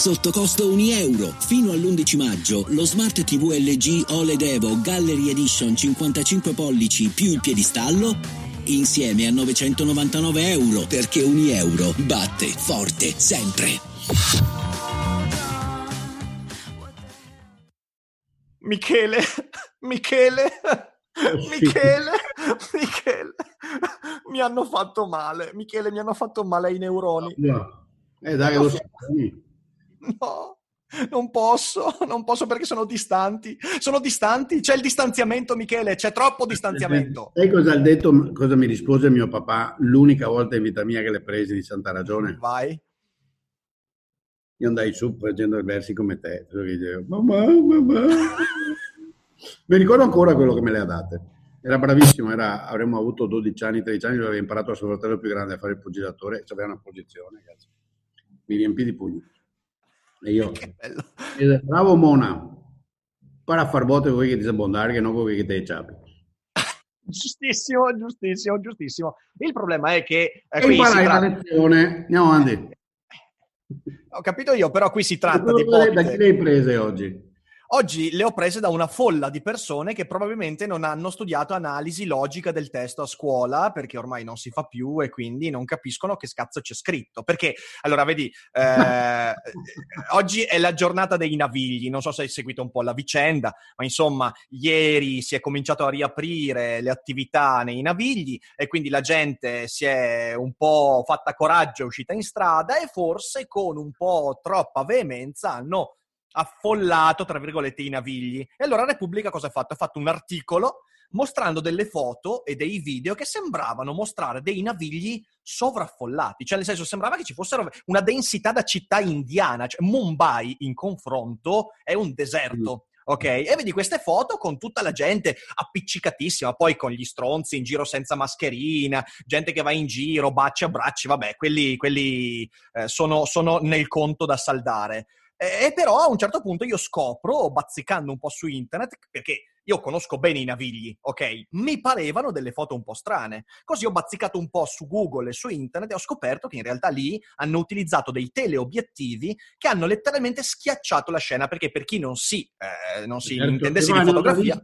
sotto costo 1 euro. Fino all'11 maggio lo Smart TV LG OLED Evo Gallery Edition 55 pollici più il piedistallo insieme a 999 euro perché 1 euro batte forte sempre. Michele, Michele, Michele, Michele, mi hanno fatto male, Michele, mi hanno fatto male ai neuroni. No. Eh dai, lo so. No, non posso, non posso perché sono distanti. Sono distanti, c'è il distanziamento, Michele, c'è troppo distanziamento. Sai cosa ha detto, cosa mi rispose mio papà l'unica volta in vita mia che le presi di santa ragione? Vai. Io andai su facendo i versi come te. Dicevo, mamma, mamma. mi ricordo ancora quello che me le ha date. Era bravissimo, era, avremmo avuto 12 anni, 13 anni, aveva imparato a suo fratello più grande a fare il pugilatore, aveva una posizione, cazzo. mi riempì di pugni. E io, bravo Mona, para far botte voi che ti abbondare, che non voi che te ciapi. Giustissimo, giustissimo, giustissimo. Il problema è che eh, qui si tratta... lezione, andiamo avanti. Ho capito io, però qui si tratta di Da chi le hai prese oggi? Oggi le ho prese da una folla di persone che probabilmente non hanno studiato analisi logica del testo a scuola, perché ormai non si fa più e quindi non capiscono che scazzo c'è scritto. Perché, allora, vedi, eh, oggi è la giornata dei navigli, non so se hai seguito un po' la vicenda, ma insomma, ieri si è cominciato a riaprire le attività nei navigli e quindi la gente si è un po' fatta coraggio, è uscita in strada e forse con un po' troppa veemenza hanno affollato, tra virgolette, i navigli. E allora Repubblica cosa ha fatto? Ha fatto un articolo mostrando delle foto e dei video che sembravano mostrare dei navigli sovraffollati, cioè nel senso sembrava che ci fossero una densità da città indiana, cioè Mumbai in confronto è un deserto. Ok, e vedi queste foto con tutta la gente appiccicatissima, poi con gli stronzi in giro senza mascherina, gente che va in giro, baci a bracci, vabbè, quelli, quelli eh, sono, sono nel conto da saldare. E però a un certo punto io scopro, bazzicando un po' su internet, perché io conosco bene i navigli, ok? Mi parevano delle foto un po' strane. Così ho bazzicato un po' su Google e su internet e ho scoperto che in realtà lì hanno utilizzato dei teleobiettivi che hanno letteralmente schiacciato la scena, perché per chi non si, eh, non si Certo, intendesse di fotografia...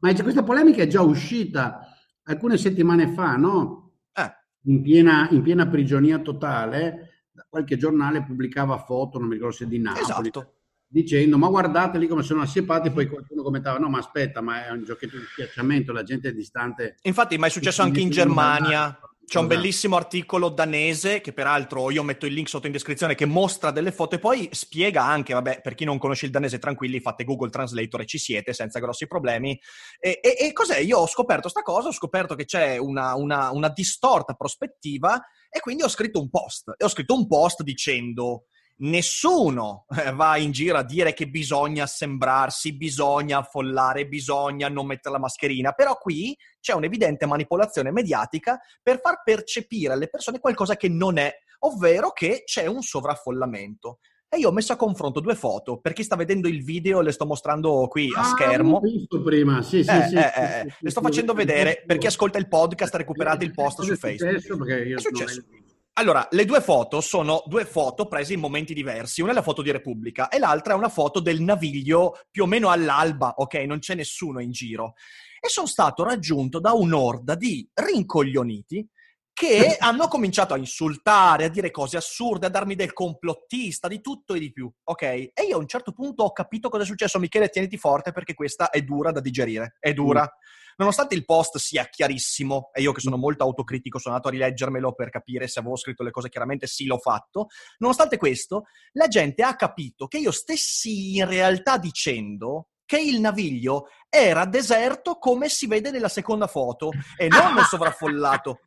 Ma questa polemica è già uscita alcune settimane fa, no? Eh, In piena, in piena prigionia totale, qualche giornale pubblicava foto, non mi ricordo se di Napoli, esatto. dicendo ma guardate lì come sono assiepati, poi qualcuno commentava no ma aspetta, ma è un giochetto di schiacciamento, la gente è distante. Infatti, ma è successo anche in. Germania. C'è un bellissimo articolo danese, che peraltro io metto il link sotto in descrizione, che mostra delle foto e poi spiega anche, vabbè, per chi non conosce il danese, tranquilli, fate Google Translator e ci siete senza grossi problemi. E, e- e cos'è? Io ho scoperto sta cosa, ho scoperto che c'è una, una- una distorta prospettiva e quindi ho scritto un post. E ho scritto un post dicendo nessuno eh, va in giro a dire che bisogna sembrarsi, bisogna affollare, bisogna non mettere la mascherina, però qui c'è un'evidente manipolazione mediatica per far percepire alle persone qualcosa che non è, ovvero che c'è un sovraffollamento. E io ho messo a confronto due foto, per chi sta vedendo il video le sto mostrando qui a Ah, schermo. prima, sì, sì, Eh, sì, eh, eh, sì, le sto facendo vedere, per chi ascolta il podcast recuperate il post su è Facebook. successo? Perché io È successo? non- Allora, le due foto sono due foto prese in momenti diversi. Una è la foto di Repubblica e l'altra è una foto del naviglio più o meno all'alba, ok? Non c'è nessuno in giro. E sono stato raggiunto da un'orda di rincoglioniti che hanno cominciato a insultare, a dire cose assurde, a darmi del complottista, di tutto e di più, ok? E io a un certo punto ho capito cosa è successo. Michele, tieniti forte perché questa è dura da digerire, è dura. Nonostante il post sia chiarissimo, e io che sono molto autocritico sono andato a rileggermelo per capire se avevo scritto le cose chiaramente, sì l'ho fatto, nonostante questo, la gente ha capito che io stessi in realtà dicendo che il naviglio era deserto come si vede nella seconda foto e non sovraffollato.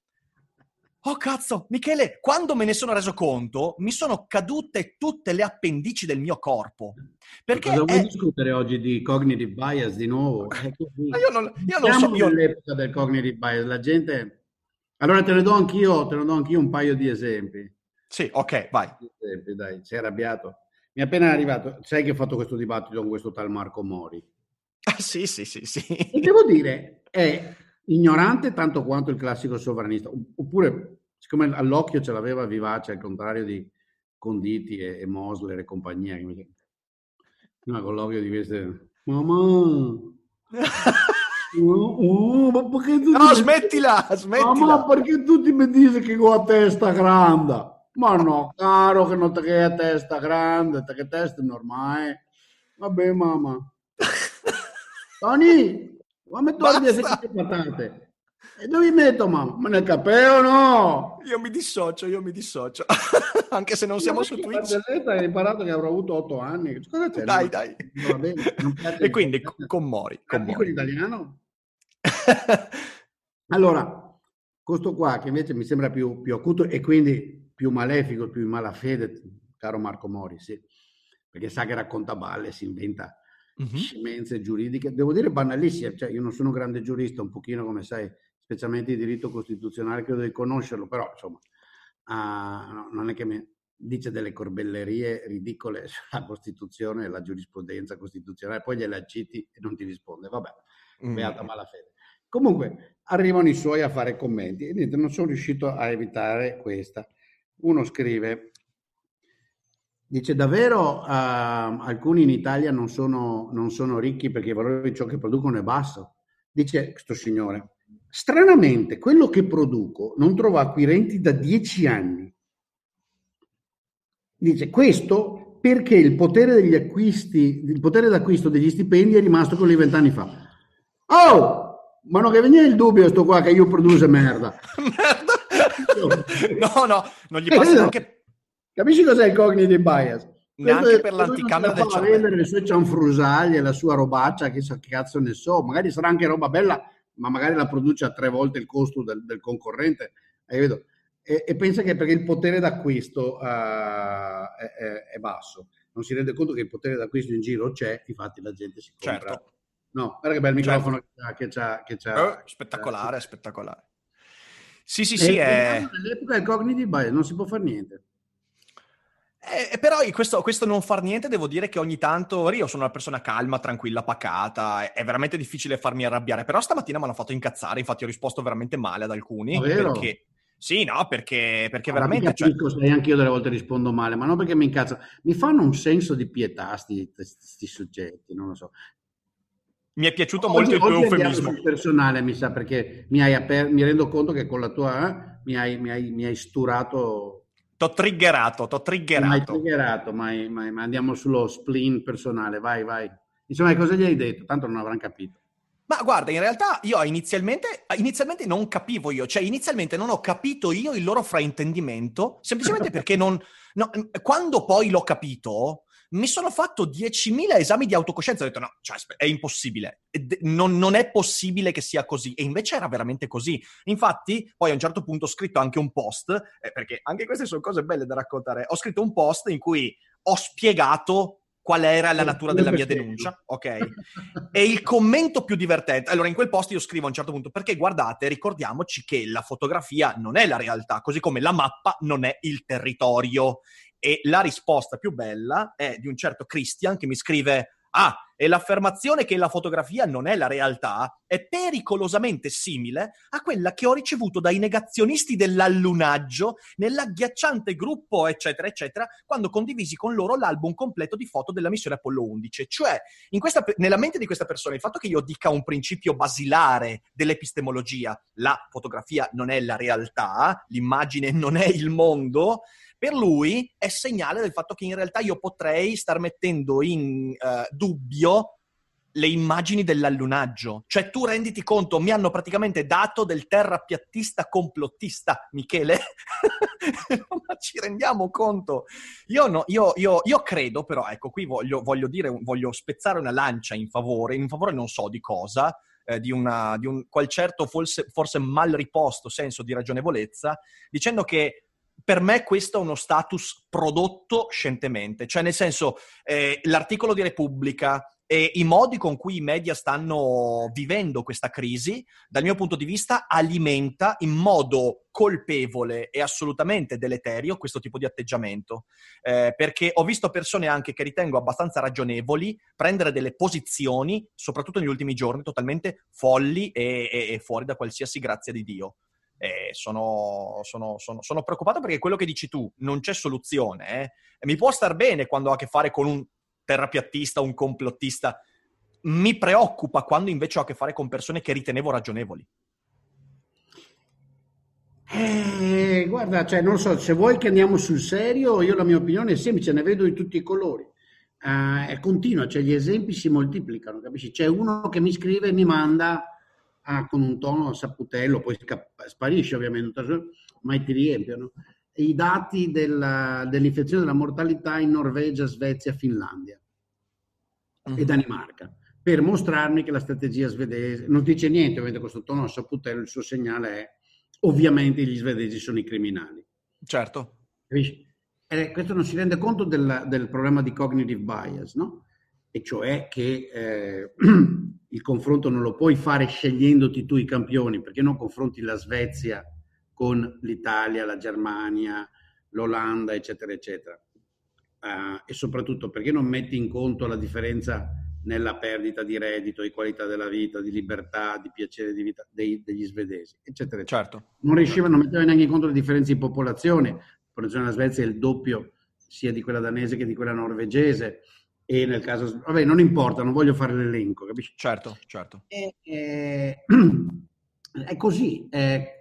Oh cazzo, Michele, quando me ne sono reso conto, mi sono cadute tutte le appendici del mio corpo. Perché Cosa vuoi è- discutere oggi di cognitive bias di nuovo? Ma io non, io non so, io, nell'epoca del cognitive bias, la gente... Allora te ne do anch'io, te ne do anch'io un paio di esempi. Sì, ok, vai. Esempi, Dai, sei arrabbiato. Mi è appena arrivato, sai che ho fatto questo dibattito con questo tal Marco Mori. Ah, sì, sì, sì, sì. E devo dire, è ignorante tanto quanto il classico sovranista, oppure siccome all'occhio ce l'aveva vivace, al contrario di, Conditi e, e Mosler e compagnia. No, con l'occhio di queste... Mamma! Oh, ma perché tu no, smettila, smettila. Ma perché tutti mi dici che ho la testa grande? Ma no, caro, che non ti hai la testa grande, te che testa è normale. Vabbè, mamma. Tony, come togli le patate? E dove metto, mamma? Ma nel capello no? Io mi dissocio, io mi dissocio. Anche se non siamo su Twitch. Hai imparato che avrò avuto otto anni. Cosa c'è? Dai, dai. Bene, e quindi con Mori. Con Mori. italiano? allora, questo qua che invece mi sembra più, più acuto e quindi più malefico, più in malafede, caro Marco Mori, sì, perché sa che racconta balle, si inventa uh-huh. scemenze giuridiche, devo dire banalissime, cioè io non sono un grande giurista, un pochino come sai, specialmente di diritto costituzionale, credo di conoscerlo, però insomma, uh, no, non è che mi dice delle corbellerie ridicole sulla Costituzione e la giurisprudenza costituzionale, poi gliela citi e non ti risponde, vabbè, mm. beata malafede. Comunque, arrivano i suoi a fare commenti e niente, non sono riuscito a evitare questa. Uno scrive, dice davvero uh, alcuni in Italia non sono, non sono ricchi perché il valore di ciò che producono è basso? Dice questo signore, stranamente quello che produco non trova acquirenti da dieci anni. Dice questo perché il potere degli acquisti, il potere d'acquisto degli stipendi è rimasto quello di vent'anni fa. Oh! Ma non che veniva il dubbio sto qua che io produce merda. no, no, non gli passa neanche... Capisci cos'è il cognitive bias? Neanche per l'anticamera del cervello. vendere le sue cianfrusaglie, la sua robaccia, che, che cazzo ne so, magari sarà anche roba bella, ma magari la produce a tre volte il costo del, del concorrente. E, e, pensa che perché il potere d'acquisto uh, è, è, è, basso, non si rende conto che il potere d'acquisto in giro c'è, infatti la gente si compra. Certo No, guarda che bel certo. microfono certo. che c'ha. Che c'ha oh, spettacolare, spettacolare. Sì, sì, sì. È... All'epoca il cognitive bias non si può fare niente. Eh, però questo, questo, non far niente, devo dire che ogni tanto io sono una persona calma, tranquilla, pacata, è, veramente difficile farmi arrabbiare, però stamattina mi hanno fatto incazzare, infatti ho risposto veramente male ad alcuni. Perché, sì, no, perché, perché ma veramente... Cioè... Sai, anche io delle volte rispondo male, ma non perché mi incazzo, mi fanno un senso di pietà questi soggetti, non lo so mi è piaciuto molto oggi, il tuo eufemismo. personale, mi sa, perché mi, hai aper- mi rendo conto che con la tua eh, mi, hai, mi, hai, mi hai sturato. T'ho triggerato, t'ho triggerato. Mi hai triggerato, ma, ma, ma, andiamo sullo spleen personale, vai, vai. Insomma, cosa gli hai detto? Tanto non avranno capito. Ma guarda, in realtà io inizialmente, inizialmente non capivo io, cioè inizialmente non ho capito io il loro fraintendimento, semplicemente perché non... No, quando poi l'ho capito, mi sono fatto 10.000 esami di autocoscienza. Ho detto: no, cioè, è impossibile. Non, non, è possibile che sia così. E invece era veramente così. Infatti, poi a un certo punto ho scritto anche un post, eh, perché anche queste sono cose belle da raccontare. Ho scritto un post in cui ho spiegato qual era la natura della mia denuncia, ok? E il commento più divertente, allora in quel post io scrivo a un certo punto, perché guardate, ricordiamoci che la fotografia non è la realtà, così come la mappa non è il territorio. E la risposta più bella è di un certo Christian che mi scrive: Ah, e l'affermazione che la fotografia non è la realtà è pericolosamente simile a quella che ho ricevuto dai negazionisti dell'allunaggio nell'agghiacciante gruppo, eccetera, eccetera, quando condivisi con loro l'album completo di foto della missione Apollo 11. Cioè, questa, nella mente di questa persona, il fatto che io dica un principio basilare dell'epistemologia, la fotografia non è la realtà, l'immagine non è il mondo, per lui è segnale del fatto che in realtà io potrei star mettendo in uh, dubbio le immagini dell'allunaggio. Cioè, tu renditi conto, mi hanno praticamente dato del terrapiattista complottista, Michele. Ma ci rendiamo conto? Io, no, io, io, io, credo, però, ecco, qui voglio, voglio, dire, voglio spezzare una lancia in favore, in favore non so di cosa, eh, di, una, di, un qual certo forse, forse mal riposto senso di ragionevolezza, dicendo che per me questo è uno status prodotto scientemente, cioè nel senso eh, l'articolo di Repubblica e i modi con cui i media stanno vivendo questa crisi, dal mio punto di vista, alimenta in modo colpevole e assolutamente deleterio questo tipo di atteggiamento. Eh, perché ho visto persone anche che ritengo abbastanza ragionevoli prendere delle posizioni, soprattutto negli ultimi giorni, totalmente folli e, e, e fuori da qualsiasi grazia di Dio. Eh, sono, sono, sono, sono, preoccupato perché quello che dici tu non c'è soluzione. Eh? mi può star bene quando ho a che fare con un terrapiattista, un complottista. Mi preoccupa quando invece ho a che fare con persone che ritenevo ragionevoli. Eh, guarda, cioè, non so, se vuoi che andiamo sul serio, io la mia opinione è semplice, ne vedo di tutti i colori. Uh, è continua, cioè gli esempi si moltiplicano, capisci? C'è uno che mi scrive e mi manda ah, con un tono saputello, poi sparisce ovviamente, ma ti riempiono, i dati della, dell'infezione della mortalità in Norvegia, Svezia, Finlandia mm-hmm. e Danimarca, per mostrarmi che la strategia svedese non dice niente, ovviamente questo tono saputello, il suo segnale è ovviamente gli svedesi sono i criminali. Certo. Capisci? Eh, questo non si rende conto del, del, problema di cognitive bias, no? E cioè che eh, il confronto non lo puoi fare scegliendoti tu i campioni, perché non confronti la Svezia con l'Italia, la Germania, l'Olanda, eccetera, eccetera. Uh, e soprattutto perché non metti in conto la differenza nella perdita di reddito, di qualità della vita, di libertà, di piacere di vita dei, degli svedesi, eccetera, eccetera. Certo. Non riuscivano, non mettevano neanche in conto le differenze di popolazione. La popolazione della Svezia è il doppio sia di quella danese che di quella norvegese. E nel caso, vabbè, non importa, non voglio fare l'elenco, capisci? Certo, certo. E, e, è così. È,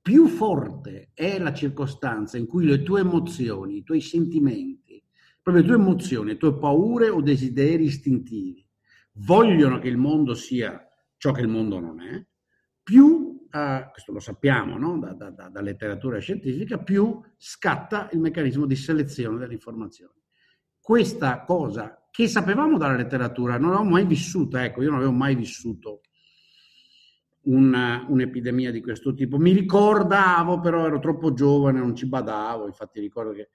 più forte è la circostanza in cui le tue emozioni, i tuoi sentimenti, proprio le tue emozioni, le tue paure o desideri istintivi vogliono che il mondo sia ciò che il mondo non è, più, eh, questo lo sappiamo no? da, da, da, letteratura scientifica, più scatta il meccanismo di selezione delle informazioni. Questa cosa che sapevamo dalla letteratura, non avevamo mai vissuta, ecco, io non avevo mai vissuto una, un'epidemia di questo tipo. Mi ricordavo, però ero troppo giovane, non ci badavo, infatti ricordo che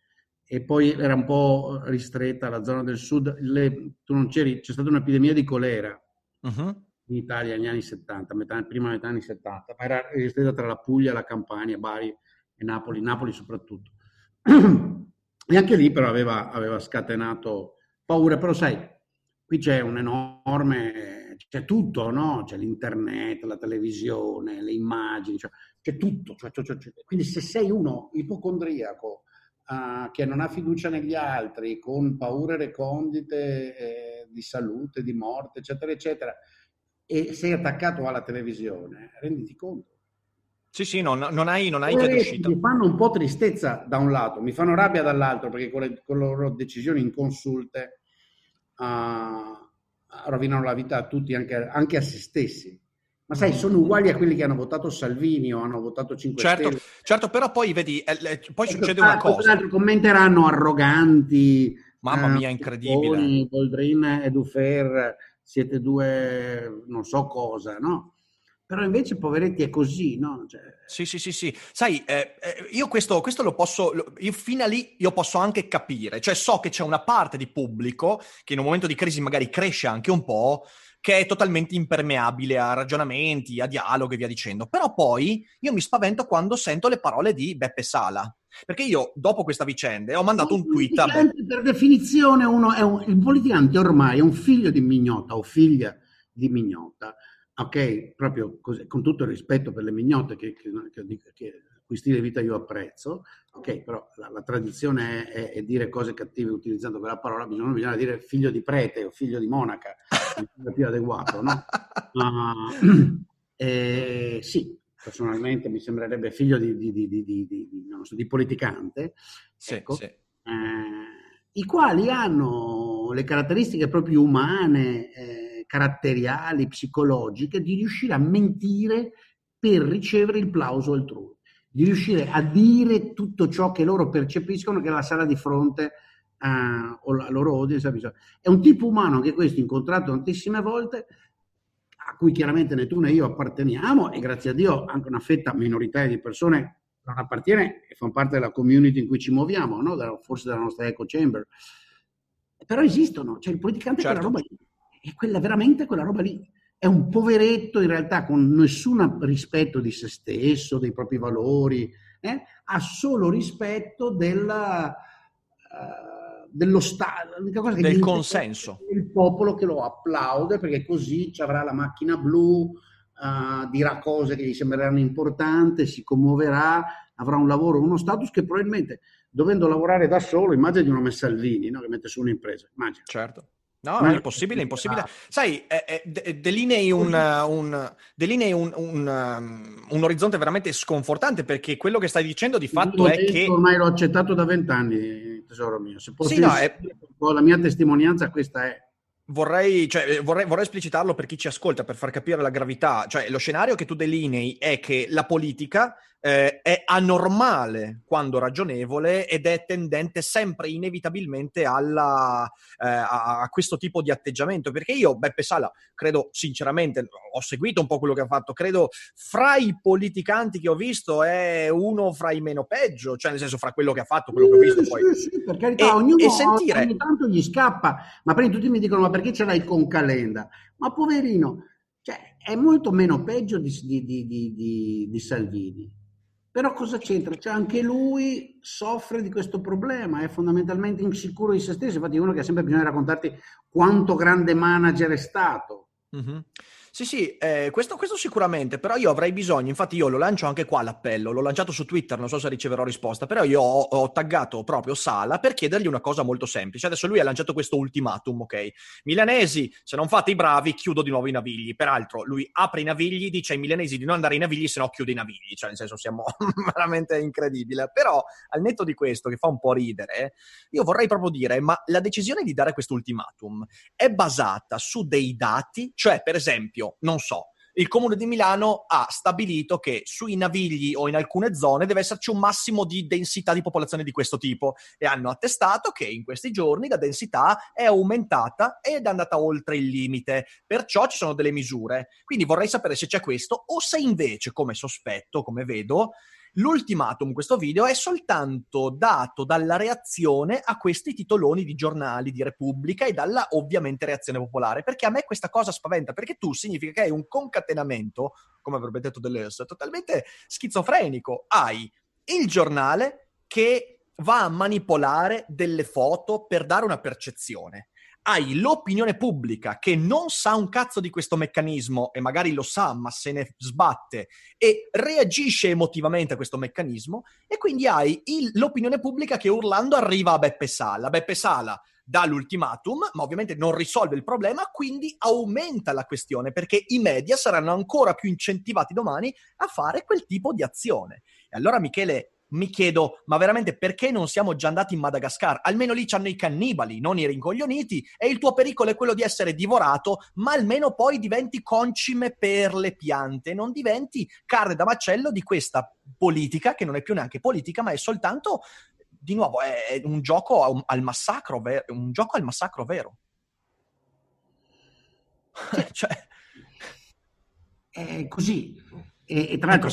e poi era un po' ristretta la zona del sud. Le, tu non c'eri, c'è stata un'epidemia di colera uh-huh. in Italia negli anni 70, metà, prima metà anni 70, ma era ristretta tra la Puglia, la Campania, Bari e Napoli, Napoli soprattutto. e anche lì però aveva, aveva scatenato paura, però sai, qui c'è un enorme, c'è tutto, no? C'è l'internet, la televisione, le immagini, cioè, c'è tutto. Cioè, cioè, cioè, quindi se sei uno ipocondriaco, uh, che non ha fiducia negli altri, con paure recondite eh, di salute, di morte, eccetera, eccetera, e sei attaccato alla televisione, renditi conto. Sì, sì, non, non hai, non hai d'uscita. Mi fanno un po' tristezza da un lato, mi fanno rabbia dall'altro perché con le, con le loro decisioni inconsulte uh, rovinano la vita a tutti, anche, anche a se stessi. Ma sai, sono uguali a quelli che hanno votato Salvini o hanno votato 5 certo, Stelle. Certo, però poi vedi, eh, eh poi ecco, succede una cosa. Commenteranno arroganti. Mamma mia, eh, incredibile. Boldrin e Dufer, siete due non so cosa, no? Però invece, poveretti, è così, no? Cioè... Sì, sì, sì, sì. Sai, eh, eh, io questo, questo, lo posso, io fino a lì io posso anche capire, cioè so che c'è una parte di pubblico che in un momento di crisi magari cresce anche un po', che è totalmente impermeabile a ragionamenti, a dialoghi e via dicendo. Però poi io mi spavento quando sento le parole di Beppe Sala. Perché io, dopo questa vicenda, ho mandato un tweet a Beppe. Per definizione, uno è un, il politicante ormai è un figlio di Mignota o figlia di Mignota. Ok, proprio così, con tutto il rispetto per le mignotte che, che, che, che cui stile di vita io apprezzo, ok, però la, la tradizione è, è, è, dire cose cattive utilizzando quella parola, bisogna, bisogna, dire figlio di prete o figlio di monaca, è più adeguato, no? Uh, eh, sì, personalmente mi sembrerebbe figlio di, di, di, di so, politicante, sì, ecco, sì. Eh, i quali hanno le caratteristiche proprio umane, eh, caratteriali, psicologiche, di riuscire a mentire per ricevere il plauso altrui di riuscire a dire tutto ciò che loro percepiscono che la sala di fronte uh, o la loro audience ha bisogno. È un tipo umano che questo incontrato tantissime volte, a cui chiaramente né tu né io apparteniamo e grazie a Dio anche una fetta minoritaria di persone non appartiene e fanno parte della community in cui ci muoviamo, no? forse della nostra echo chamber. Però esistono, cioè il politicante certo. è quella certo. roba lì, è quella, veramente quella roba lì è un poveretto in realtà con nessun rispetto di se stesso, dei propri valori, eh? ha solo rispetto della, uh, dello Stato, del consenso. Il popolo che lo applaude perché così ci avrà la macchina blu, uh, dirà cose che gli sembreranno importanti, si commuoverà, avrà un lavoro, uno status che probabilmente dovendo lavorare da solo, immagini uno Messalvini no? che mette su un'impresa, immagina. Certo. No, è impossibile, è impossibile. Sai, eh, eh, delinei, un, un, delinei un, un, um, un, orizzonte veramente sconfortante perché quello che stai dicendo di fatto è che... Ormai l'ho accettato da vent'anni, tesoro mio. Se posso sì, no, è... la mia testimonianza questa è. Vorrei, cioè, vorrei, vorrei, esplicitarlo per chi ci ascolta, per far capire la gravità. Cioè, lo scenario che tu delinei è che la politica eh, è anormale quando ragionevole ed è tendente sempre inevitabilmente alla, eh, a, a, questo tipo di atteggiamento. Perché io, Beppe Sala, credo sinceramente, ho seguito un po' quello che ha fatto, credo fra i politicanti che ho visto è uno fra i meno peggio, cioè nel senso fra quello che ha fatto, quello che ho visto. Sì, poi. Sì, per carità, e, ognuno e sentire... ogni tanto gli scappa, ma prima tutti mi dicono ma perché ce l'hai con Calenda? Ma poverino, cioè, è molto meno peggio di, di, di, di Salvini però cosa c'entra? Cioè anche lui soffre di questo problema, è fondamentalmente insicuro di se stesso, infatti uno che ha sempre bisogno di raccontarti quanto grande manager è stato. Mm-hmm. Sì, sì, eh, questo, questo, sicuramente, però io avrei bisogno, infatti io lo lancio anche qua l'appello, l'ho lanciato su Twitter, non so se riceverò risposta, però io ho, ho, taggato proprio Sala per chiedergli una cosa molto semplice. Adesso lui ha lanciato questo ultimatum, ok? Milanesi, se non fate i bravi, chiudo di nuovo i navigli. Peraltro, lui apre i navigli, dice ai milanesi di non andare ai navigli, se no chiude i navigli. Cioè, nel senso, siamo veramente incredibile. Però, al netto di questo, che fa un po' ridere, io vorrei proprio dire, ma la decisione di dare questo ultimatum è basata su dei dati? Cioè, per esempio, esempio, non so, il comune di Milano ha stabilito che sui navigli o in alcune zone deve esserci un massimo di densità di popolazione di questo tipo e hanno attestato che in questi giorni la densità è aumentata ed è andata oltre il limite. Perciò ci sono delle misure. Quindi vorrei sapere se c'è questo o se invece, come sospetto, come vedo, L'ultimatum, questo video, è soltanto dato dalla reazione a questi titoloni di giornali di Repubblica e dalla ovviamente reazione popolare, perché a me questa cosa spaventa, perché tu significa che hai un concatenamento, come avrebbe detto Deleuze, totalmente schizofrenico. Hai il giornale che va a manipolare delle foto per dare una percezione hai l'opinione pubblica che non sa un cazzo di questo meccanismo e magari lo sa ma se ne sbatte e reagisce emotivamente a questo meccanismo e quindi hai il, l'opinione pubblica che urlando arriva a Beppe Sala. Beppe Sala dà l'ultimatum, ma ovviamente non risolve il problema, quindi aumenta la questione perché i media saranno ancora più incentivati domani a fare quel tipo di azione. E allora Michele, mi chiedo, ma veramente perché non siamo già andati in Madagascar? Almeno lì c'hanno i cannibali, non i rincoglioniti, e il tuo pericolo è quello di essere divorato, ma almeno poi diventi concime per le piante, non diventi carne da macello di questa politica, che non è più neanche politica, ma è soltanto, di nuovo, è un gioco al massacro, un gioco al massacro vero. cioè... È così. E, e tra l'altro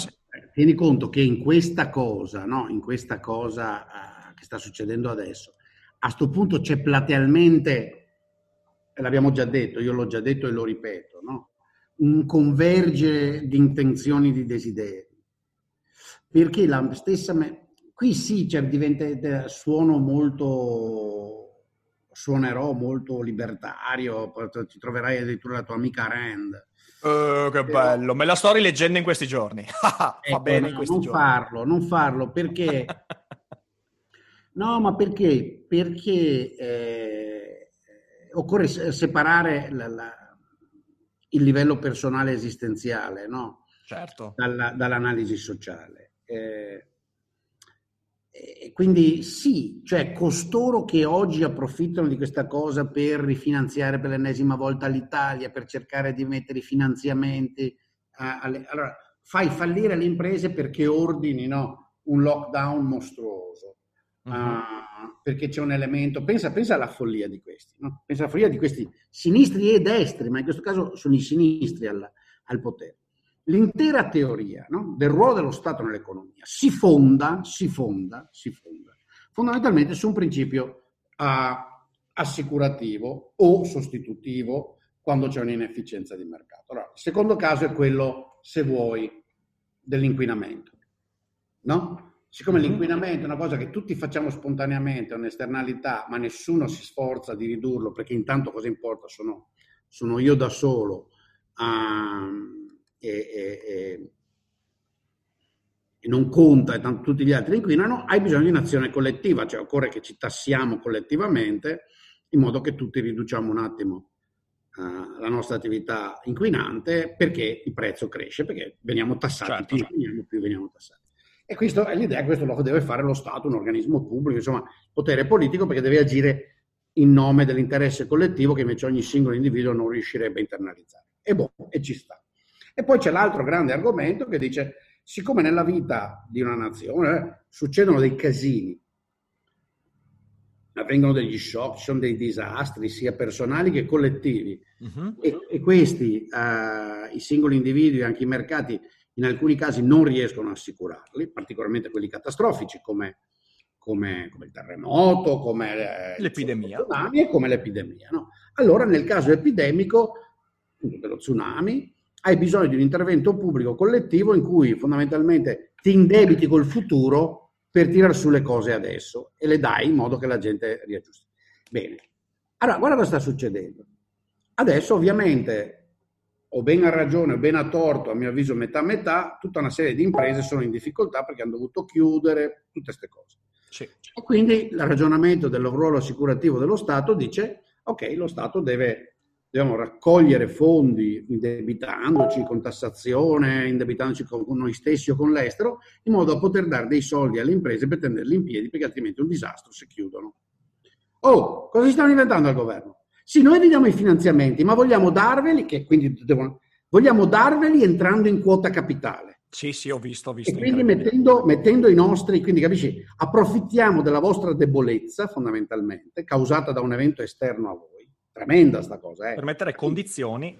tieni conto che in questa cosa, no? in questa cosa uh, che sta succedendo adesso, a questo punto c'è platealmente, l'abbiamo già detto, io l'ho già detto e lo ripeto, no? un convergere di intenzioni, di desideri. Perché la stessa... Me- qui sì, cioè, diventa, suono molto, suonerò molto libertario, ti troverai addirittura la tua amica Rand Uh, che bello, me la sto rileggendo in questi giorni. Va ecco, bene in questi non giorni. farlo, non farlo perché... no, ma perché? Perché eh, occorre separare la, la, il livello personale esistenziale no? certo. Dalla, dall'analisi sociale. Eh, e quindi sì, cioè costoro che oggi approfittano di questa cosa per rifinanziare per l'ennesima volta l'Italia, per cercare di mettere i finanziamenti, alle, allora fai fallire le imprese perché ordini no, un lockdown mostruoso, uh-huh. uh, perché c'è un elemento, pensa, pensa alla follia di questi, no? pensa alla follia di questi sinistri e destri, ma in questo caso sono i sinistri al, al potere l'intera teoria no, del ruolo dello Stato nell'economia si fonda, si fonda, si fonda fondamentalmente su un principio uh, assicurativo o sostitutivo quando c'è un'inefficienza di mercato. Allora, il secondo caso è quello, se vuoi, dell'inquinamento. No? Siccome mm-hmm. l'inquinamento è una cosa che tutti facciamo spontaneamente, è un'esternalità, ma nessuno si sforza di ridurlo, perché intanto cosa importa? Sono, sono io da solo a, e, e, non conta e tanto tutti gli altri inquinano, hai bisogno di un'azione collettiva, cioè occorre che ci tassiamo collettivamente in modo che tutti riduciamo un attimo uh, la nostra attività inquinante perché il prezzo cresce, perché veniamo tassati, certo, più veniamo, più veniamo tassati. E questa è l'idea, questo lo deve fare lo Stato, un organismo pubblico, insomma, potere politico perché deve agire in nome dell'interesse collettivo che invece ogni singolo individuo non riuscirebbe a internalizzare. E boh, e ci sta. E poi c'è l'altro grande argomento che dice, siccome nella vita di una nazione eh, succedono dei casini, avvengono degli shock, ci sono dei disastri sia personali che collettivi uh-huh. e, e, questi uh, i singoli individui, anche i mercati, in alcuni casi non riescono a assicurarli, particolarmente quelli catastrofici come come, come il terremoto, come eh, l'epidemia. Tsunami e come l'epidemia. No? Allora, nel caso epidemico dello tsunami, hai bisogno di un intervento pubblico collettivo in cui fondamentalmente ti indebiti col futuro per tirare su le cose adesso e le dai in modo che la gente riaggiusti. Bene. Allora, guarda cosa sta succedendo. Adesso, ovviamente, o ben a ragione o ben a torto, a mio avviso metà metà, tutta una serie di imprese sono in difficoltà perché hanno dovuto chiudere, tutte queste cose. Sì. E quindi il ragionamento del ruolo assicurativo dello Stato dice, ok, lo Stato deve dobbiamo raccogliere fondi indebitandoci con tassazione, indebitandoci con noi stessi o con l'estero, in modo da poter dare dei soldi alle imprese per tenerle in piedi, perché altrimenti è un disastro se chiudono. Oh, cosa si stanno inventando al governo? Sì, noi vi diamo i finanziamenti, ma vogliamo darveli, che quindi devono, vogliamo darveli entrando in quota capitale. Sì, sì, ho visto, ho visto. E quindi mettendo, mettendo, i nostri, quindi capisci, approfittiamo della vostra debolezza fondamentalmente, causata da un evento esterno a voi. Tremenda sta cosa. Eh. Per mettere condizioni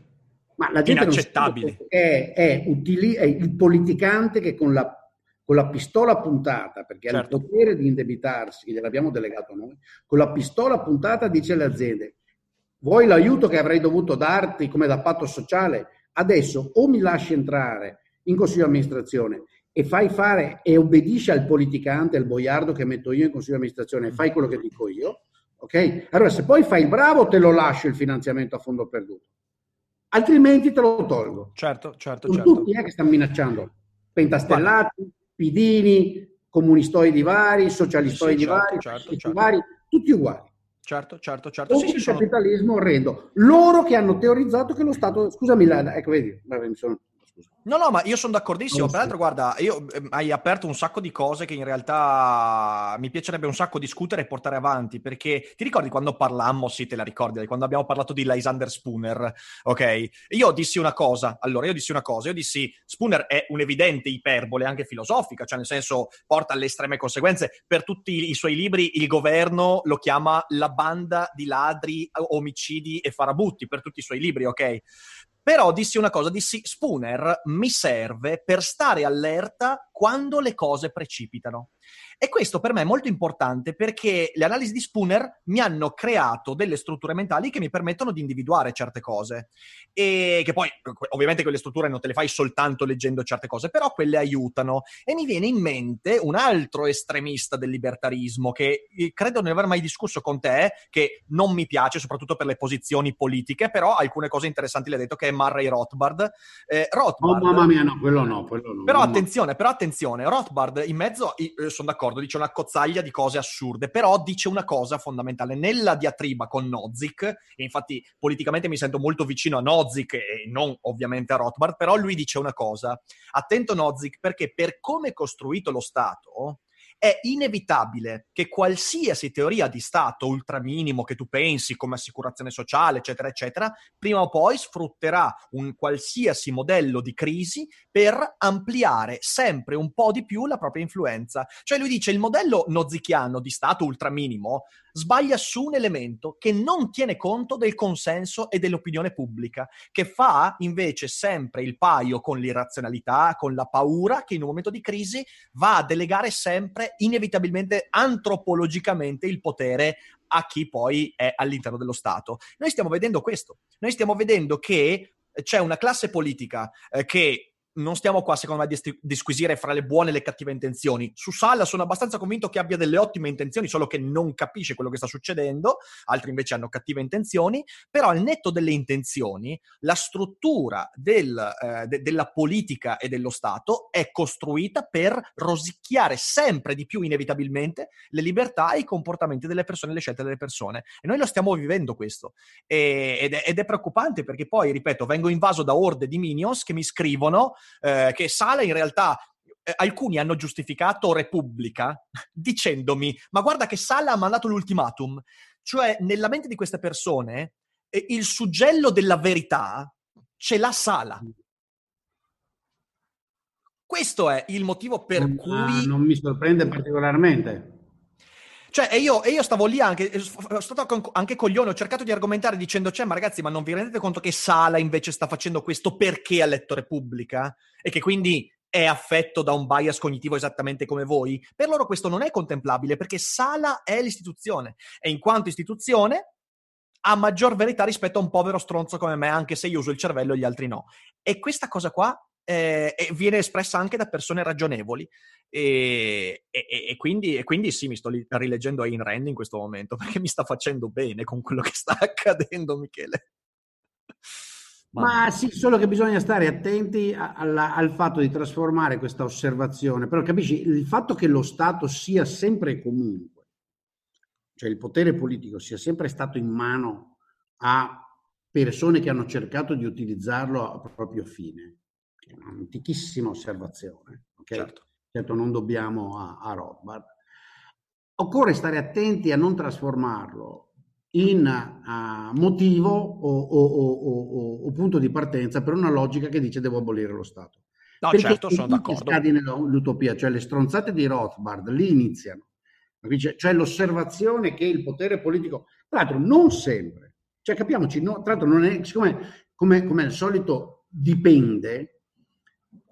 Ma la gente inaccettabili. È, è, utili, è, il politicante che con la, con la pistola puntata, perché certo. ha il certo. potere di indebitarsi, gliel'abbiamo delegato noi, con la pistola puntata dice alle aziende, vuoi l'aiuto che avrei dovuto darti come da patto sociale? Adesso o mi lasci entrare in consiglio di amministrazione e fai fare e obbedisci al politicante, al boiardo che metto io in consiglio di amministrazione e fai quello che dico io, ok? Allora se poi fai il bravo te lo lascio il finanziamento a fondo perduto, altrimenti te lo tolgo. Certo, certo, Sono certo. tutti eh, che stanno minacciando, pentastellati, pidini, comunistoidi vari, socialistoidi sì, certo, vari, certo, certo. vari, tutti uguali. Certo, certo, certo. Sì, il sì, capitalismo sono... orrendo. Loro che hanno teorizzato che lo Stato... Scusami, ecco, vedi, mi sono No, no, ma io sono d'accordissimo. Peraltro, guarda, io, eh, hai aperto un sacco di cose che in realtà mi piacerebbe un sacco discutere e portare avanti. Perché ti ricordi quando parlammo, sì, te la ricordi, quando abbiamo parlato di Lysander Spooner, ok? Io dissi una cosa, allora io dissi una cosa, io dissi Spooner è un'evidente iperbole anche filosofica, cioè nel senso porta alle estreme conseguenze. Per tutti i suoi libri il governo lo chiama la banda di ladri, omicidi e farabutti, per tutti i suoi libri, ok? Però dissi una cosa, dissi Spooner mi serve per stare allerta quando le cose precipitano. E questo per me è molto importante perché le analisi di Spooner mi hanno creato delle strutture mentali che mi permettono di individuare certe cose. E che poi, ovviamente, quelle strutture non te le fai soltanto leggendo certe cose, però quelle aiutano. E mi viene in mente un altro estremista del libertarismo che eh, credo non aver mai discusso con te, che non mi piace, soprattutto per le posizioni politiche, però alcune cose interessanti le ha detto, che è Murray Rothbard. Eh, Rothbard oh, mamma mia, no, quello no, quello no. Però attenzione, però attenzione, Rothbard in mezzo, eh, sono d'accordo d'accordo, dice una cozzaglia di cose assurde, però dice una cosa fondamentale. Nella diatriba con Nozick, e infatti politicamente mi sento molto vicino a Nozick e non ovviamente a Rothbard, però lui dice una cosa. Attento Nozick, perché per come è costruito lo Stato, è inevitabile che qualsiasi teoria di Stato ultraminimo che tu pensi, come assicurazione sociale, eccetera, eccetera, prima o poi sfrutterà un qualsiasi modello di crisi per ampliare sempre un po' di più la propria influenza. Cioè lui dice il modello nozichiano di Stato ultraminimo sbaglia su un elemento che non tiene conto del consenso e dell'opinione pubblica, che fa invece sempre il paio con l'irrazionalità, con la paura, che in un momento di crisi va a delegare sempre inevitabilmente antropologicamente il potere a chi poi è all'interno dello Stato. Noi stiamo vedendo questo, noi stiamo vedendo che c'è una classe politica eh, che non stiamo qua, secondo me, a disquisire fra le buone e le cattive intenzioni. Su Sala sono abbastanza convinto che abbia delle ottime intenzioni, solo che non capisce quello che sta succedendo, altri invece hanno cattive intenzioni, però al netto delle intenzioni, la struttura del, eh, de- della politica e dello Stato è costruita per rosicchiare sempre di più, inevitabilmente, le libertà e i comportamenti delle persone, le scelte delle persone. E noi lo stiamo vivendo questo. E- ed, è, ed è preoccupante perché poi, ripeto, vengo invaso da orde di minions che mi scrivono eh, che Sala in realtà eh, alcuni hanno giustificato Repubblica dicendomi ma guarda che Sala ha mandato l'ultimatum cioè nella mente di queste persone eh, il suggello della verità ce l'ha Sala. Questo è il motivo per non, cui non mi sorprende particolarmente cioè, e io, e io, stavo lì anche, sono stato anche coglione, ho cercato di argomentare dicendo, cioè, ma ragazzi, ma non vi rendete conto che Sala invece sta facendo questo perché ha letto Repubblica? E che quindi è affetto da un bias cognitivo esattamente come voi? Per loro questo non è contemplabile perché Sala è l'istituzione e in quanto istituzione ha maggior verità rispetto a un povero stronzo come me, anche se io uso il cervello e gli altri no. E questa cosa qua eh, viene espressa anche da persone ragionevoli. E, e, e, quindi, e, quindi, sì, mi sto rileggendo Ayn Rand in questo momento perché mi sta facendo bene con quello che sta accadendo, Michele. Ma sì, solo che bisogna stare attenti alla, al fatto di trasformare questa osservazione. Però capisci, il fatto che lo Stato sia sempre e comunque, cioè il potere politico sia sempre stato in mano a persone che hanno cercato di utilizzarlo a proprio fine, è un'antichissima osservazione. Okay? Certo. certo. non dobbiamo a, a Rothbard. Occorre stare attenti a non trasformarlo in uh, motivo o, o, o, o, punto di partenza per una logica che dice devo abolire lo Stato. No, Perché certo, sono d'accordo. Scadi nell'utopia, cioè le stronzate di Rothbard lì iniziano. Cioè l'osservazione che il potere politico, tra l'altro non sempre, cioè capiamoci, no, tra l'altro non è, siccome come, come al solito dipende,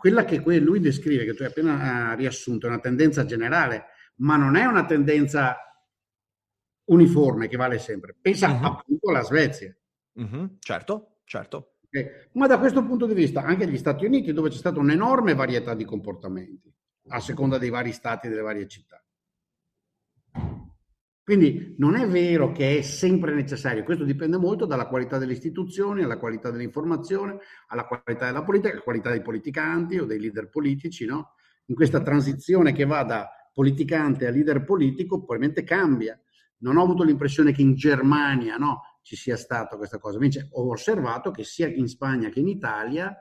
quella che lui descrive, che tu hai appena riassunto, è una tendenza generale, ma non è una tendenza uniforme che vale sempre. Pensa uh-huh. appunto alla Svezia. Uh-huh. Certo, certo. Okay. Ma da questo punto di vista anche gli Stati Uniti, dove c'è stata un'enorme varietà di comportamenti, a seconda dei vari stati e delle varie città. Quindi non è vero che è sempre necessario, questo dipende molto dalla qualità delle istituzioni, alla qualità dell'informazione, alla qualità della politica, alla qualità dei politicanti o dei leader politici, no? In questa transizione che va da politicante a leader politico probabilmente cambia. Non ho avuto l'impressione che in Germania no, ci sia stata questa cosa, invece ho osservato che sia in Spagna che in Italia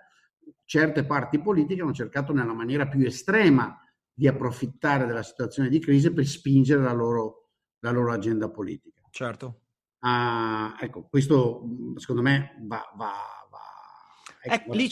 certe parti politiche hanno cercato nella maniera più estrema di approfittare della situazione di crisi per spingere la loro, la loro agenda politica. Certo. Uh, ecco, questo secondo me va, va Ecco, eh, lì,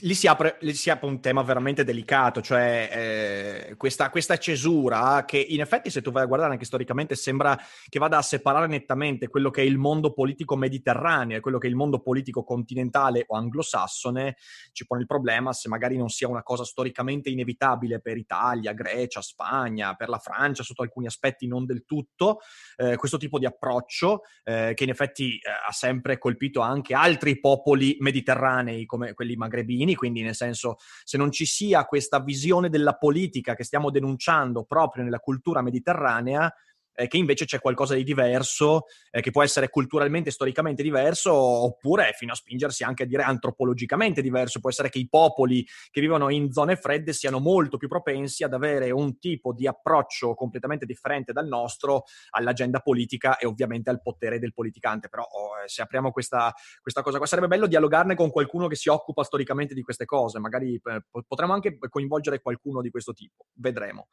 lì, si apre, lì, si apre, un tema veramente delicato, cioè eh, questa, questa, cesura che in effetti se tu vai a guardare anche storicamente sembra che vada a separare nettamente quello che è il mondo politico mediterraneo e quello che è il mondo politico continentale o anglosassone, ci pone il problema se magari non sia una cosa storicamente inevitabile per Italia, Grecia, Spagna, per la Francia sotto alcuni aspetti non del tutto, eh, questo tipo di approccio eh, che in effetti eh, ha sempre colpito anche altri popoli mediterranei mediterranei come quelli magrebini, quindi nel senso se non ci sia questa visione della politica che stiamo denunciando proprio nella cultura mediterranea, eh, che invece c'è qualcosa di diverso, eh, che può essere culturalmente, storicamente diverso, oppure fino a spingersi anche a dire antropologicamente diverso. Può essere che i popoli che vivono in zone fredde siano molto più propensi ad avere un tipo di approccio completamente differente dal nostro all'agenda politica e ovviamente al potere del politicante. Però oh, eh, se apriamo questa, questa, cosa qua, sarebbe bello dialogarne con qualcuno che si occupa storicamente di queste cose. Magari eh, potremmo anche coinvolgere qualcuno di questo tipo. Vedremo.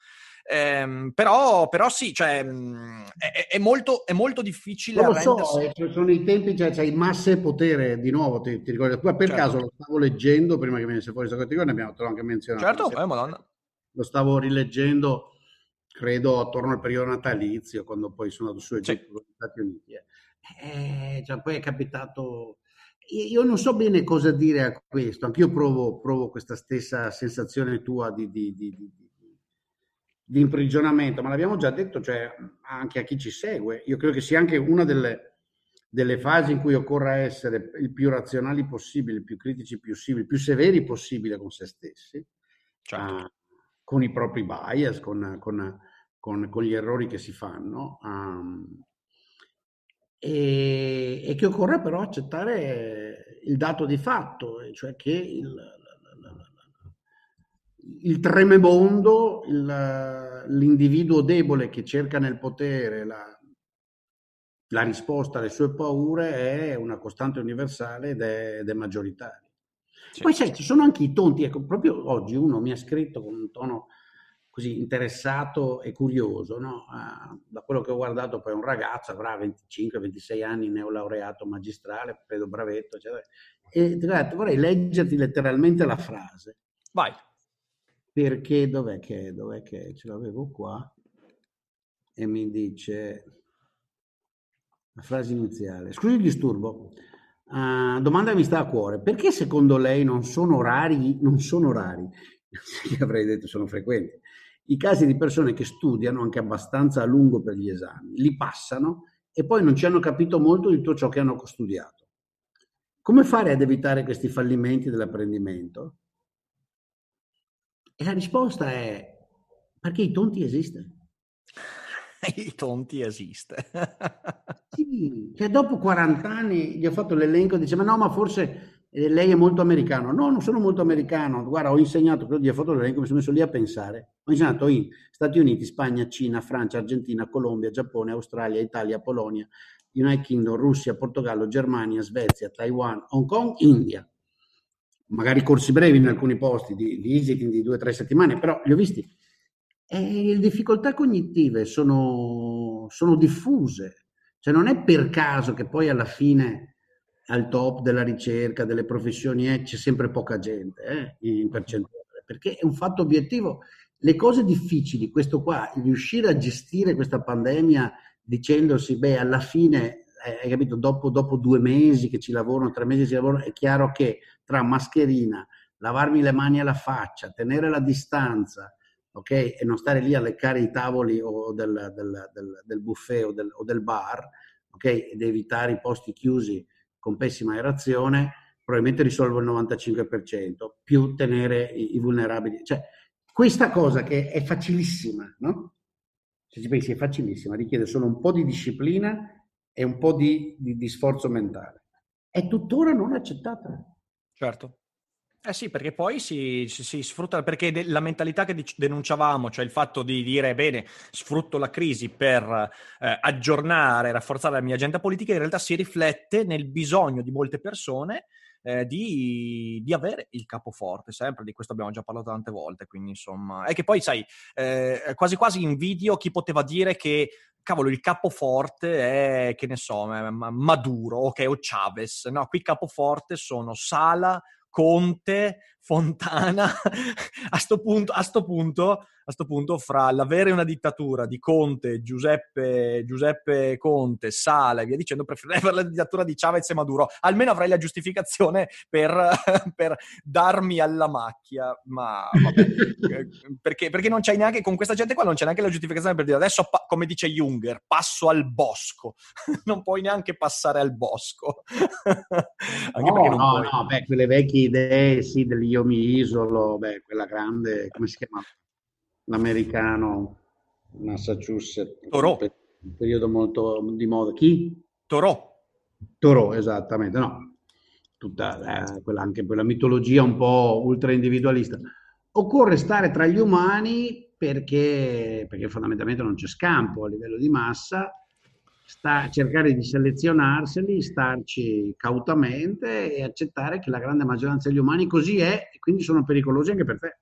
Ehm, però, però, sì, cioè, è, è, molto, è, molto, difficile. Non lo so, eh, sono i tempi, cioè, c'hai massa e potere di nuovo. Ti, ti ricordi? per certo. caso lo stavo leggendo prima che venisse fuori questa categoria, ne abbiamo anche menzionato. Certo, eh, madonna. Lo stavo rileggendo, credo, attorno al periodo natalizio, quando poi sono andato su Egitto, sì. Stati Uniti. Eh. Eh, cioè, poi è capitato. Io non so bene cosa dire a questo, anch'io provo, provo questa stessa sensazione tua di, di, di, di di imprigionamento, ma l'abbiamo già detto cioè, anche a chi ci segue. Io credo che sia anche una delle, delle fasi in cui occorra essere il più razionali possibile, il più critici possibile, il più severi possibile con se stessi, certo. uh, con i propri bias, con, con, con, con, gli errori che si fanno, um, e, e, che occorre però accettare il dato di fatto, cioè che il, il tremebondo, il, l'individuo debole che cerca nel potere la, la risposta alle sue paure è una costante universale ed è, ed è maggioritaria. Sì. Poi sai, ci sono anche i tonti, ecco, proprio oggi uno mi ha scritto con un tono così interessato e curioso, no? uh, da quello che ho guardato poi un ragazzo, avrà 25-26 anni, neolaureato magistrale, credo bravetto, eccetera, e ti ho detto vorrei leggerti letteralmente la frase. Vai. Perché dov'è che, dov'è che ce l'avevo qua? E mi dice la frase iniziale. Scusi il disturbo. Uh, domanda mi sta a cuore. Perché secondo lei non sono rari, non sono rari, avrei detto sono frequenti, i casi di persone che studiano anche abbastanza a lungo per gli esami, li passano e poi non ci hanno capito molto di tutto ciò che hanno studiato. Come fare ad evitare questi fallimenti dell'apprendimento? E la risposta è perché i tonti esistono. I tonti esiste. sì, cioè dopo 40 anni gli ho fatto l'elenco dice ma no, ma forse eh, lei è molto americano. No, non sono molto americano. Guarda, ho insegnato, gli ho fatto l'elenco, mi sono messo lì a pensare. Ho insegnato in Stati Uniti, Spagna, Cina, Francia, Argentina, Colombia, Giappone, Australia, Italia, Polonia, United Kingdom, Russia, Portogallo, Germania, Svezia, Taiwan, Hong Kong, India. Magari corsi brevi in alcuni posti di, di visiting di due o tre settimane, però li ho visti e le difficoltà cognitive sono, sono diffuse, cioè non è per caso che poi alla fine al top della ricerca, delle professioni, eh, c'è sempre poca gente eh, in percentuale, perché è un fatto obiettivo. Le cose difficili, questo qua, riuscire a gestire questa pandemia dicendosi, beh, alla fine, hai capito, dopo, dopo, due mesi che ci lavorano, tre mesi che ci lavorano, è chiaro che tra mascherina, lavarmi le mani alla faccia, tenere la distanza, ok? E non stare lì a leccare i tavoli o del, del, del, del buffet o del, o del, bar, ok? Ed evitare i posti chiusi con pessima aerazione, probabilmente risolvo il 95%, più tenere i, i vulnerabili. Cioè, questa cosa che è facilissima, no? Se ci pensi è facilissima, richiede solo un po' di disciplina e un po' di, di, di sforzo mentale. È tuttora non accettata. Certo. Eh sì, perché poi si, si, si sfrutta, perché de- la mentalità che denunciavamo, cioè il fatto di dire, bene, sfrutto la crisi per eh, aggiornare, rafforzare la mia agenda politica, in realtà si riflette nel bisogno di molte persone eh, di, di, avere il capoforte, sempre, di questo abbiamo già parlato tante volte, quindi insomma... È che poi, sai, eh, quasi quasi invidio chi poteva dire che cavolo, il capoforte è, che ne so, Maduro, ok, o Chavez. No, qui capoforte sono Sala, Conte, Fontana, a sto punto, a sto punto a questo punto fra l'avere una dittatura di Conte, Giuseppe, Giuseppe Conte, Sala e via dicendo, preferirei avere la dittatura di Chavez e Maduro. Almeno avrei la giustificazione per, per darmi alla macchia, ma vabbè, eh, perché, perché, non c'è neanche, con questa gente qua non c'è neanche la giustificazione per dire adesso, come dice Junger, passo al bosco. non puoi neanche passare al bosco. No, no, puoi... no, beh, quelle vecchie idee, sì, dell'io mi isolo, beh, quella grande, come si chiama? l'americano Massachusetts. Toro. Un periodo molto di moda. Chi? Toro. Toro, esattamente, no. Tutta eh, quella, anche quella mitologia un po' ultra individualista. Occorre stare tra gli umani perché, perché fondamentalmente non c'è scampo a livello di massa, sta, cercare di selezionarseli, starci cautamente e accettare che la grande maggioranza degli umani così è e quindi sono pericolosi anche per te.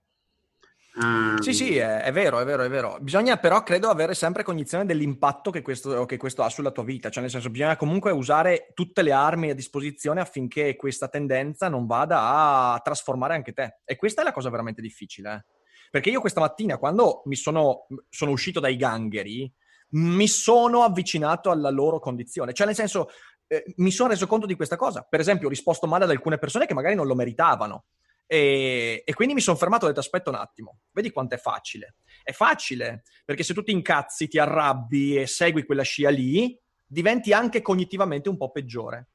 Um... Sì, sì, è, è, vero, è vero, è vero. Bisogna però, credo, avere sempre cognizione dell'impatto che questo, che questo, ha sulla tua vita. Cioè, nel senso, bisogna comunque usare tutte le armi a disposizione affinché questa tendenza non vada a trasformare anche te. E questa è la cosa veramente difficile. Eh? Perché io questa mattina, quando mi sono, sono uscito dai gangheri, mi sono avvicinato alla loro condizione. Cioè, nel senso, eh, mi sono reso conto di questa cosa. Per esempio, ho risposto male ad alcune persone che magari non lo meritavano. E, e, quindi mi sono fermato e ho detto aspetta un attimo, vedi quanto è facile. È facile, perché se tu ti incazzi, ti arrabbi e segui quella scia lì, diventi anche cognitivamente un po' peggiore.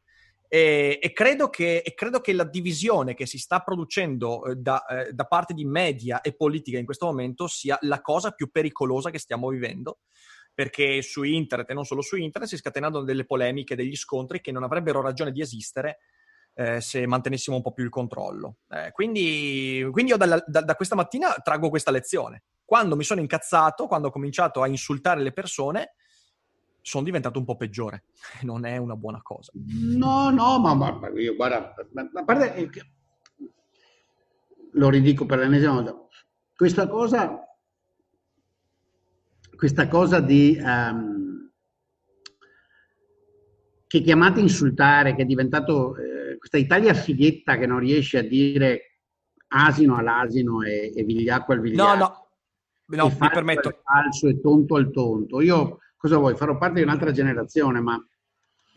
E, e, credo che, e, credo che, la divisione che si sta producendo eh, da, eh, da, parte di media e politica in questo momento sia la cosa più pericolosa che stiamo vivendo, perché su internet e non solo su internet si scatenano delle polemiche, degli scontri che non avrebbero ragione di esistere eh, se mantenessimo un po' più il controllo. Eh, quindi, quindi, io dalla, da, da questa mattina traggo questa lezione. Quando mi sono incazzato, quando ho cominciato a insultare le persone, sono diventato un po' peggiore. Non è una buona cosa. No, no, ma, ma io guarda, a parte lo ridico per l'ennesima volta, questa cosa, questa cosa di um, che chiamate insultare, che è diventato eh, questa Italia fighetta che non riesce a dire asino all'asino e, e vigliacco al vigliacco. No, no, no mi permetto. falso e tonto al tonto. Io cosa vuoi? Farò parte di un'altra generazione, ma...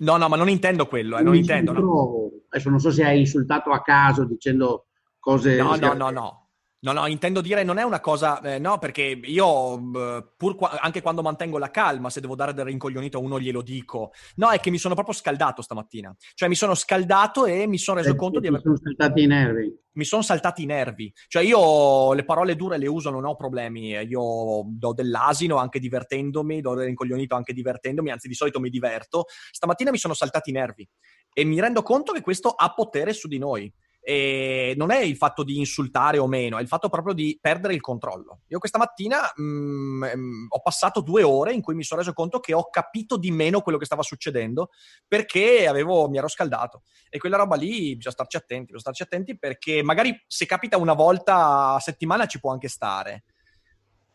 No, no, ma non intendo quello, eh, non intendo. No. Adesso non so se hai insultato a caso dicendo cose... No, no, no, no. No, no, intendo dire non è una cosa, eh, no, perché io, pur qua, anche quando mantengo la calma, se devo dare del rincoglionito a uno glielo dico. No, è che mi sono proprio scaldato stamattina. Cioè mi sono scaldato e mi sono reso eh, conto di aver... Mi sono saltati i nervi. Mi sono saltati i nervi. Cioè io le parole dure le uso, non ho problemi. Io do dell'asino anche divertendomi, do del rincoglionito anche divertendomi, anzi di solito mi diverto. Stamattina mi sono saltati i nervi e mi rendo conto che questo ha potere su di noi. E non è il fatto di insultare o meno, è il fatto proprio di perdere il controllo. Io questa mattina mh, mm, mh, ho passato due ore in cui mi sono reso conto che ho capito di meno quello che stava succedendo perché avevo, mi ero scaldato. E quella roba lì bisogna starci attenti, bisogna starci attenti perché magari se capita una volta a settimana ci può anche stare.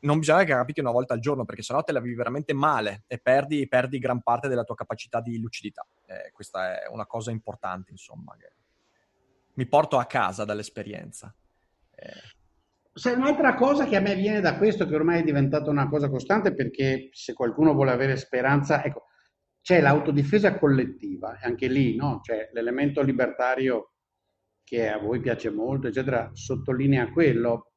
Non bisogna che capiti una volta al giorno perché sennò te la vivi veramente male e perdi, perdi gran parte della tua capacità di lucidità. Eh, questa è una cosa importante, insomma. Che mi porto a casa dall'esperienza. Eh. Sai, un'altra cosa che a me viene da questo, che ormai è diventata una cosa costante, perché se qualcuno vuole avere speranza, ecco, c'è l'autodifesa collettiva, anche lì, no? Cioè, l'elemento libertario che a voi piace molto, eccetera, sottolinea quello.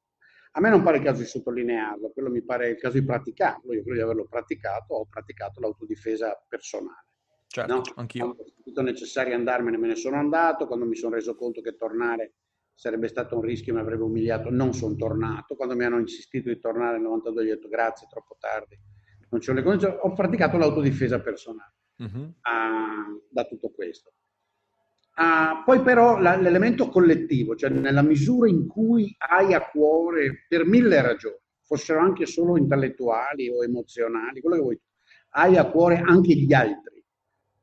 A me non pare il caso di sottolinearlo, quello mi pare il caso di praticarlo. Io credo di averlo praticato, ho praticato l'autodifesa personale. Certo, no? anch'io. Quando ho sentito necessario andarmene, me ne sono andato. Quando mi sono reso conto che tornare sarebbe stato un rischio e mi avrebbe umiliato, non sono tornato. Quando mi hanno insistito di tornare nel 92, gli ho detto grazie, troppo tardi, non ce le condizioni. Ho praticato l'autodifesa personale uh-huh. uh, da tutto questo. Uh, poi però la, l'elemento collettivo, cioè nella misura in cui hai a cuore, per mille ragioni, fossero anche solo intellettuali o emozionali, quello che vuoi, hai a cuore anche gli altri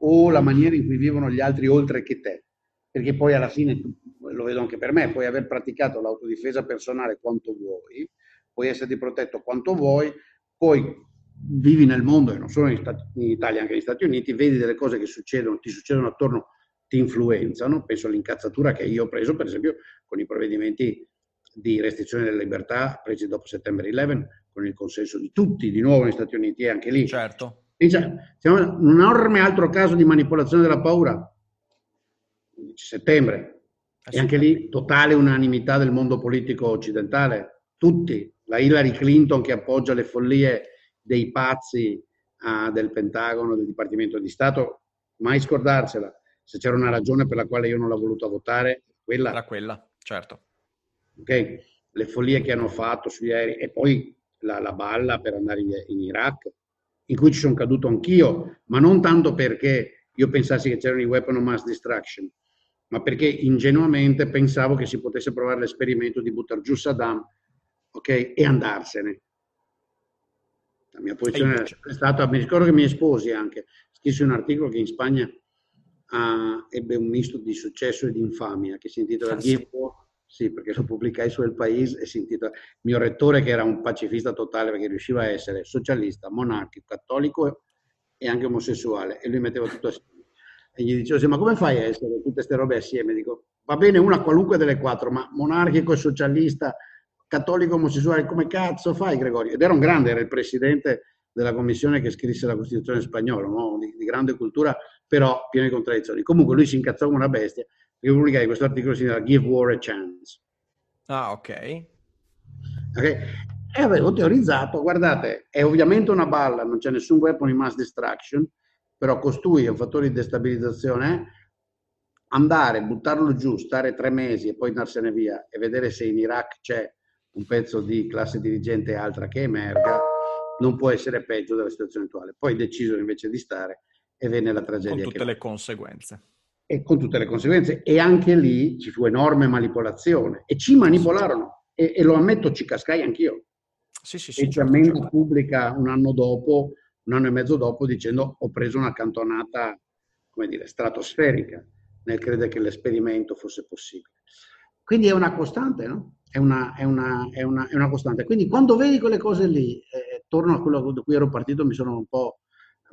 o la maniera in cui vivono gli altri oltre che te. Perché poi alla fine, lo vedo anche per me, puoi aver praticato l'autodifesa personale quanto vuoi, puoi esserti protetto quanto vuoi, poi vivi nel mondo e non solo in, Stati, in Italia, anche negli Stati Uniti, vedi delle cose che succedono, ti succedono attorno, ti influenzano. Penso all'incazzatura che io ho preso, per esempio, con i provvedimenti di restrizione della libertà presi dopo settembre 11, con il consenso di tutti, di nuovo negli Stati Uniti e anche lì. Certo siamo in un enorme altro caso di manipolazione della paura. 11 settembre. E anche lì totale unanimità del mondo politico occidentale. Tutti. La Hillary Clinton che appoggia le follie dei pazzi uh, del Pentagono, del Dipartimento di Stato. Mai scordarsela. Se c'era una ragione per la quale io non l'ho voluta votare, quella. Era quella, certo. Ok. Le follie che hanno fatto sugli aerei e poi la, la balla per andare in, in Iraq in cui ci sono caduto anch'io, ma non tanto perché io pensassi che c'erano i weapon of mass destruction, ma perché ingenuamente pensavo che si potesse provare l'esperimento di buttare giù Saddam okay, e andarsene. La mia posizione è stata, mi ricordo che mi esposi anche, scrissi un articolo che in Spagna uh, ebbe un misto di successo e di infamia, che si intitola ah, War sì, perché lo pubblicai su El País e si intitola mio rettore che era un pacifista totale perché riusciva a essere socialista, monarchico, cattolico e anche omosessuale e lui metteva tutto assieme. E gli dicevo, ma come fai a essere tutte queste robe assieme? Dico, va bene una qualunque delle quattro, ma monarchico socialista, cattolico omosessuale, come cazzo fai Gregorio? Ed era un grande, era il presidente della commissione che scrisse la Costituzione spagnola, no? di, di grande cultura, però pieno di contraddizioni. Comunque lui si incazzò come una bestia io pubblicai questo articolo si chiama Give War a Chance. Ah, ok. okay. E avevo teorizzato, guardate, è ovviamente una balla, non c'è nessun weapon di mass destruction, però costui è un fattore di destabilizzazione, andare, buttarlo giù, stare tre mesi e poi andarsene via e vedere se in Iraq c'è un pezzo di classe dirigente altra che emerga, non può essere peggio della situazione attuale. Poi deciso invece di stare e venne la tragedia. Con tutte le conseguenze. E con tutte le conseguenze. E anche lì ci fu enorme manipolazione. E ci manipolarono. E, e lo ammetto, ci cascai anch'io. Sì, sì, sì. Certo, certo. pubblica un anno dopo, un anno e mezzo dopo, dicendo ho preso una cantonata, come dire, stratosferica nel credere che l'esperimento fosse possibile. Quindi è una costante, no? È una, è una, è una, è una costante. Quindi quando vedi quelle cose lì, eh, torno a quello da cui ero partito, mi sono un po'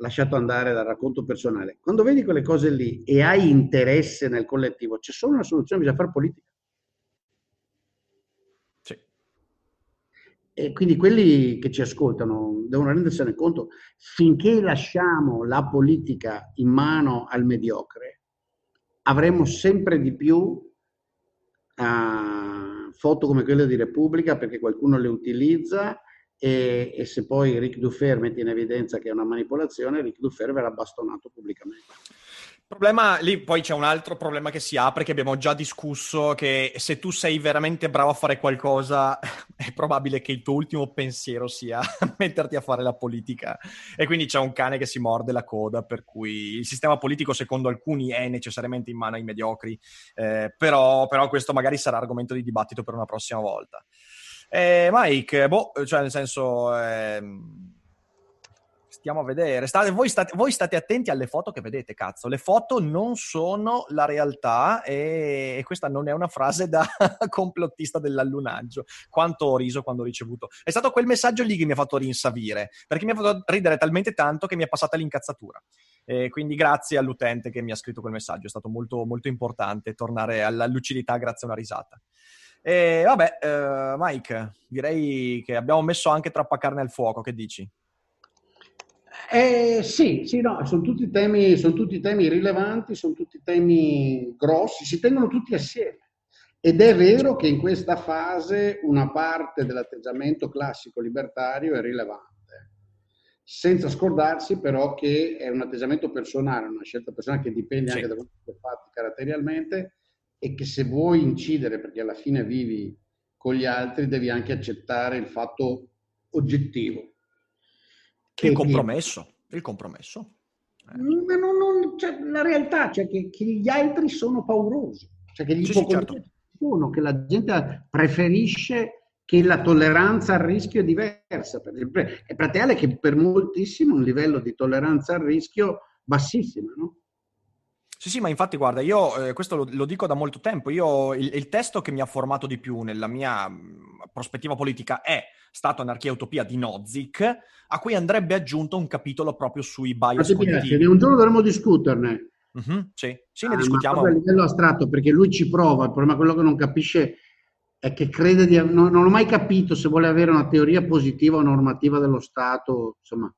lasciato andare dal racconto personale. Quando vedi quelle cose lì e hai interesse nel collettivo, c'è solo una soluzione, bisogna fare politica. Sì. E quindi quelli che ci ascoltano devono rendersene conto, finché lasciamo la politica in mano al mediocre, avremo sempre di più uh, foto come quelle di Repubblica perché qualcuno le utilizza e, e, se poi Ric Dufer mette in evidenza che è una manipolazione, Ric Dufer verrà bastonato pubblicamente. Problema, lì poi c'è un altro problema che si apre, che abbiamo già discusso, che se tu sei veramente bravo a fare qualcosa, è probabile che il tuo ultimo pensiero sia metterti a fare la politica. E quindi c'è un cane che si morde la coda, per cui il sistema politico, secondo alcuni, è necessariamente in mano ai mediocri, eh, però, però questo magari sarà argomento di dibattito per una prossima volta. Eh, Mike, boh, cioè nel senso... Ehm, stiamo a vedere. State, voi, state, voi, state, attenti alle foto che vedete, cazzo. Le foto non sono la realtà e, e questa non è una frase da complottista dell'allunaggio. Quanto ho riso quando ho ricevuto. È stato quel messaggio lì che mi ha fatto rinsavire, perché mi ha fatto ridere talmente tanto che mi è passata l'incazzatura. E quindi grazie all'utente che mi ha scritto quel messaggio, è stato molto, molto importante tornare alla lucidità grazie a una risata. E vabbè, uh, Mike, direi che abbiamo messo anche troppa carne al fuoco, che dici? Eh, sì, sì, no, sono tutti, temi, sono tutti temi rilevanti, sono tutti temi grossi, si tengono tutti assieme. Ed è vero che in questa fase una parte dell'atteggiamento classico libertario è rilevante, senza scordarsi però che è un atteggiamento personale, una scelta personale che dipende sì. anche da quello che fatti caratterialmente e che se vuoi incidere, perché alla fine vivi con gli altri, devi anche accettare il fatto oggettivo. Che il compromesso, il compromesso. Eh. Non, non, cioè, la realtà, cioè che, che, gli altri sono paurosi, cioè che gli sì, sì, certo. sono, che la gente preferisce che la tolleranza al rischio è diversa. Per, è tale che per moltissimo un livello di tolleranza al rischio bassissimo, no? Sì, sì, ma infatti guarda, io eh, questo lo, lo, dico da molto tempo, io il, il, testo che mi ha formato di più nella mia mh, prospettiva politica è stato Anarchia e Utopia di Nozick, a cui andrebbe aggiunto un capitolo proprio sui bias cognitivi. Un giorno dovremmo discuterne. Mm-hmm, sì, sì, ne ah, discutiamo. A livello astratto, perché lui ci prova, il problema è quello che non capisce è che crede di... Non, non ho mai capito se vuole avere una teoria positiva o normativa dello Stato, insomma...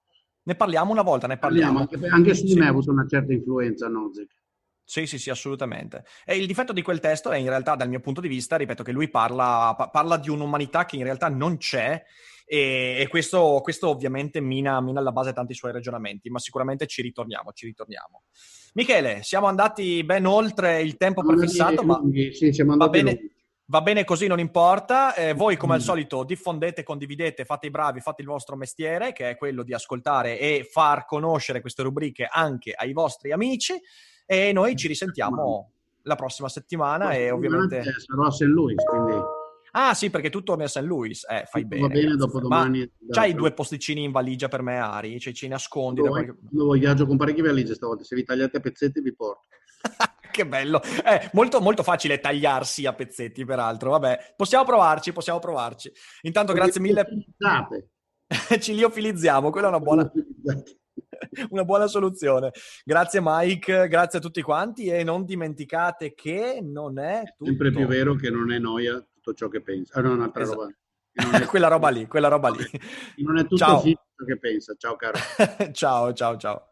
Ne parliamo una volta, ne parliamo. parliamo anche, anche su di me ha avuto una certa influenza Nozick. Sì, sì, sì, assolutamente. E il difetto di quel testo è in realtà, dal mio punto di vista, ripeto, che lui parla, parla di un'umanità che in realtà non c'è e, e questo, questo, ovviamente mina, mina alla base tanti suoi ragionamenti, ma sicuramente ci ritorniamo, ci ritorniamo. Michele, siamo andati ben oltre il tempo prefissato, ma sì, va, bene, va, bene, così, non importa. Eh, voi, come al solito, diffondete, condividete, fate i bravi, fate il vostro mestiere, che è quello di ascoltare e far conoscere queste rubriche anche ai vostri amici. E noi ci risentiamo la prossima settimana e ovviamente... Sarò a St. Louis, quindi... Ah sì, perché tu torni a St. Louis, eh, fai bene. Va bene, dopo domani... C'hai due posticini in valigia per me, Ari? Cioè ci nascondi? Da qualche... viaggio con parecchie valigie stavolta, se vi tagliate a pezzetti vi porto. che bello. È eh, molto, molto facile tagliarsi a pezzetti, peraltro. Vabbè, possiamo provarci, possiamo provarci. Intanto, grazie mille. Ci liofilizziamo, quella è una buona... una buona soluzione. Grazie Mike, grazie a tutti quanti e non dimenticate che non è tutto... Sempre più vero che non è noia tutto ciò che pensa. Ah, no, un'altra esatto. roba. È... quella roba lì, quella roba lì. Non è tutto ciao. che pensa. Ciao caro. ciao, ciao, ciao.